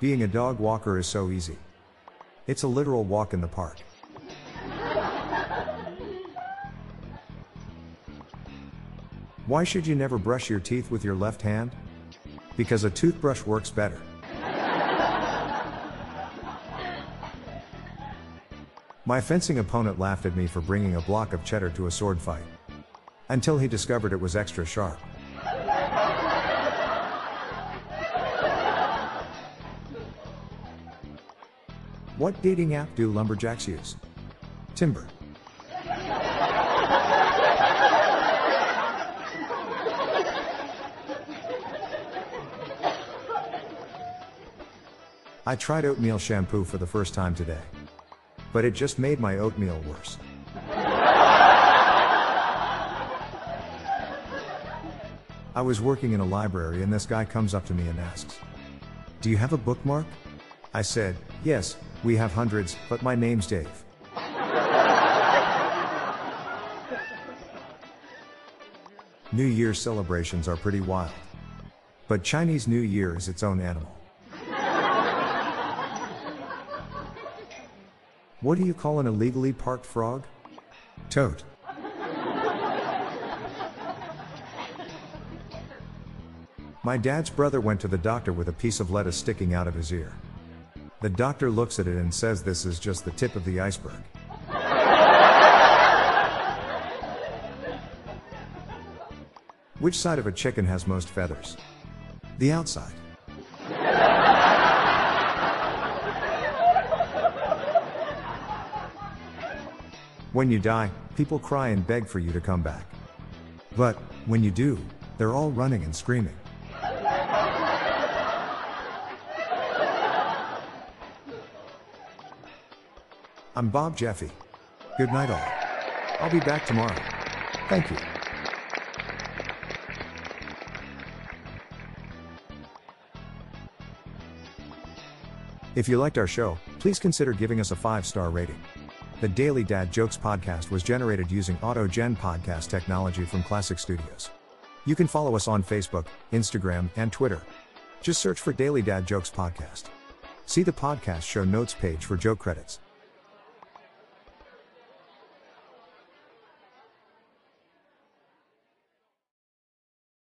Being a dog walker is so easy. It's a literal walk in the park. Why should you never brush your teeth with your left hand? Because a toothbrush works better. My fencing opponent laughed at me for bringing a block of cheddar to a sword fight. Until he discovered it was extra sharp. What dating app do lumberjacks use? Timber. I tried oatmeal shampoo for the first time today. But it just made my oatmeal worse. I was working in a library and this guy comes up to me and asks, Do you have a bookmark? I said, Yes, we have hundreds, but my name's Dave. New Year celebrations are pretty wild. But Chinese New Year is its own animal. What do you call an illegally parked frog? Toad. My dad's brother went to the doctor with a piece of lettuce sticking out of his ear. The doctor looks at it and says this is just the tip of the iceberg. Which side of a chicken has most feathers? The outside. When you die, people cry and beg for you to come back. But, when you do, they're all running and screaming. I'm Bob Jeffy. Good night, all. I'll be back tomorrow. Thank you. If you liked our show, please consider giving us a five star rating. The Daily Dad Jokes podcast was generated using AutoGen podcast technology from Klassic Studios. You can follow us on Facebook, Instagram, and Twitter. Just search for Daily Dad Jokes podcast. See the podcast show notes page for joke credits.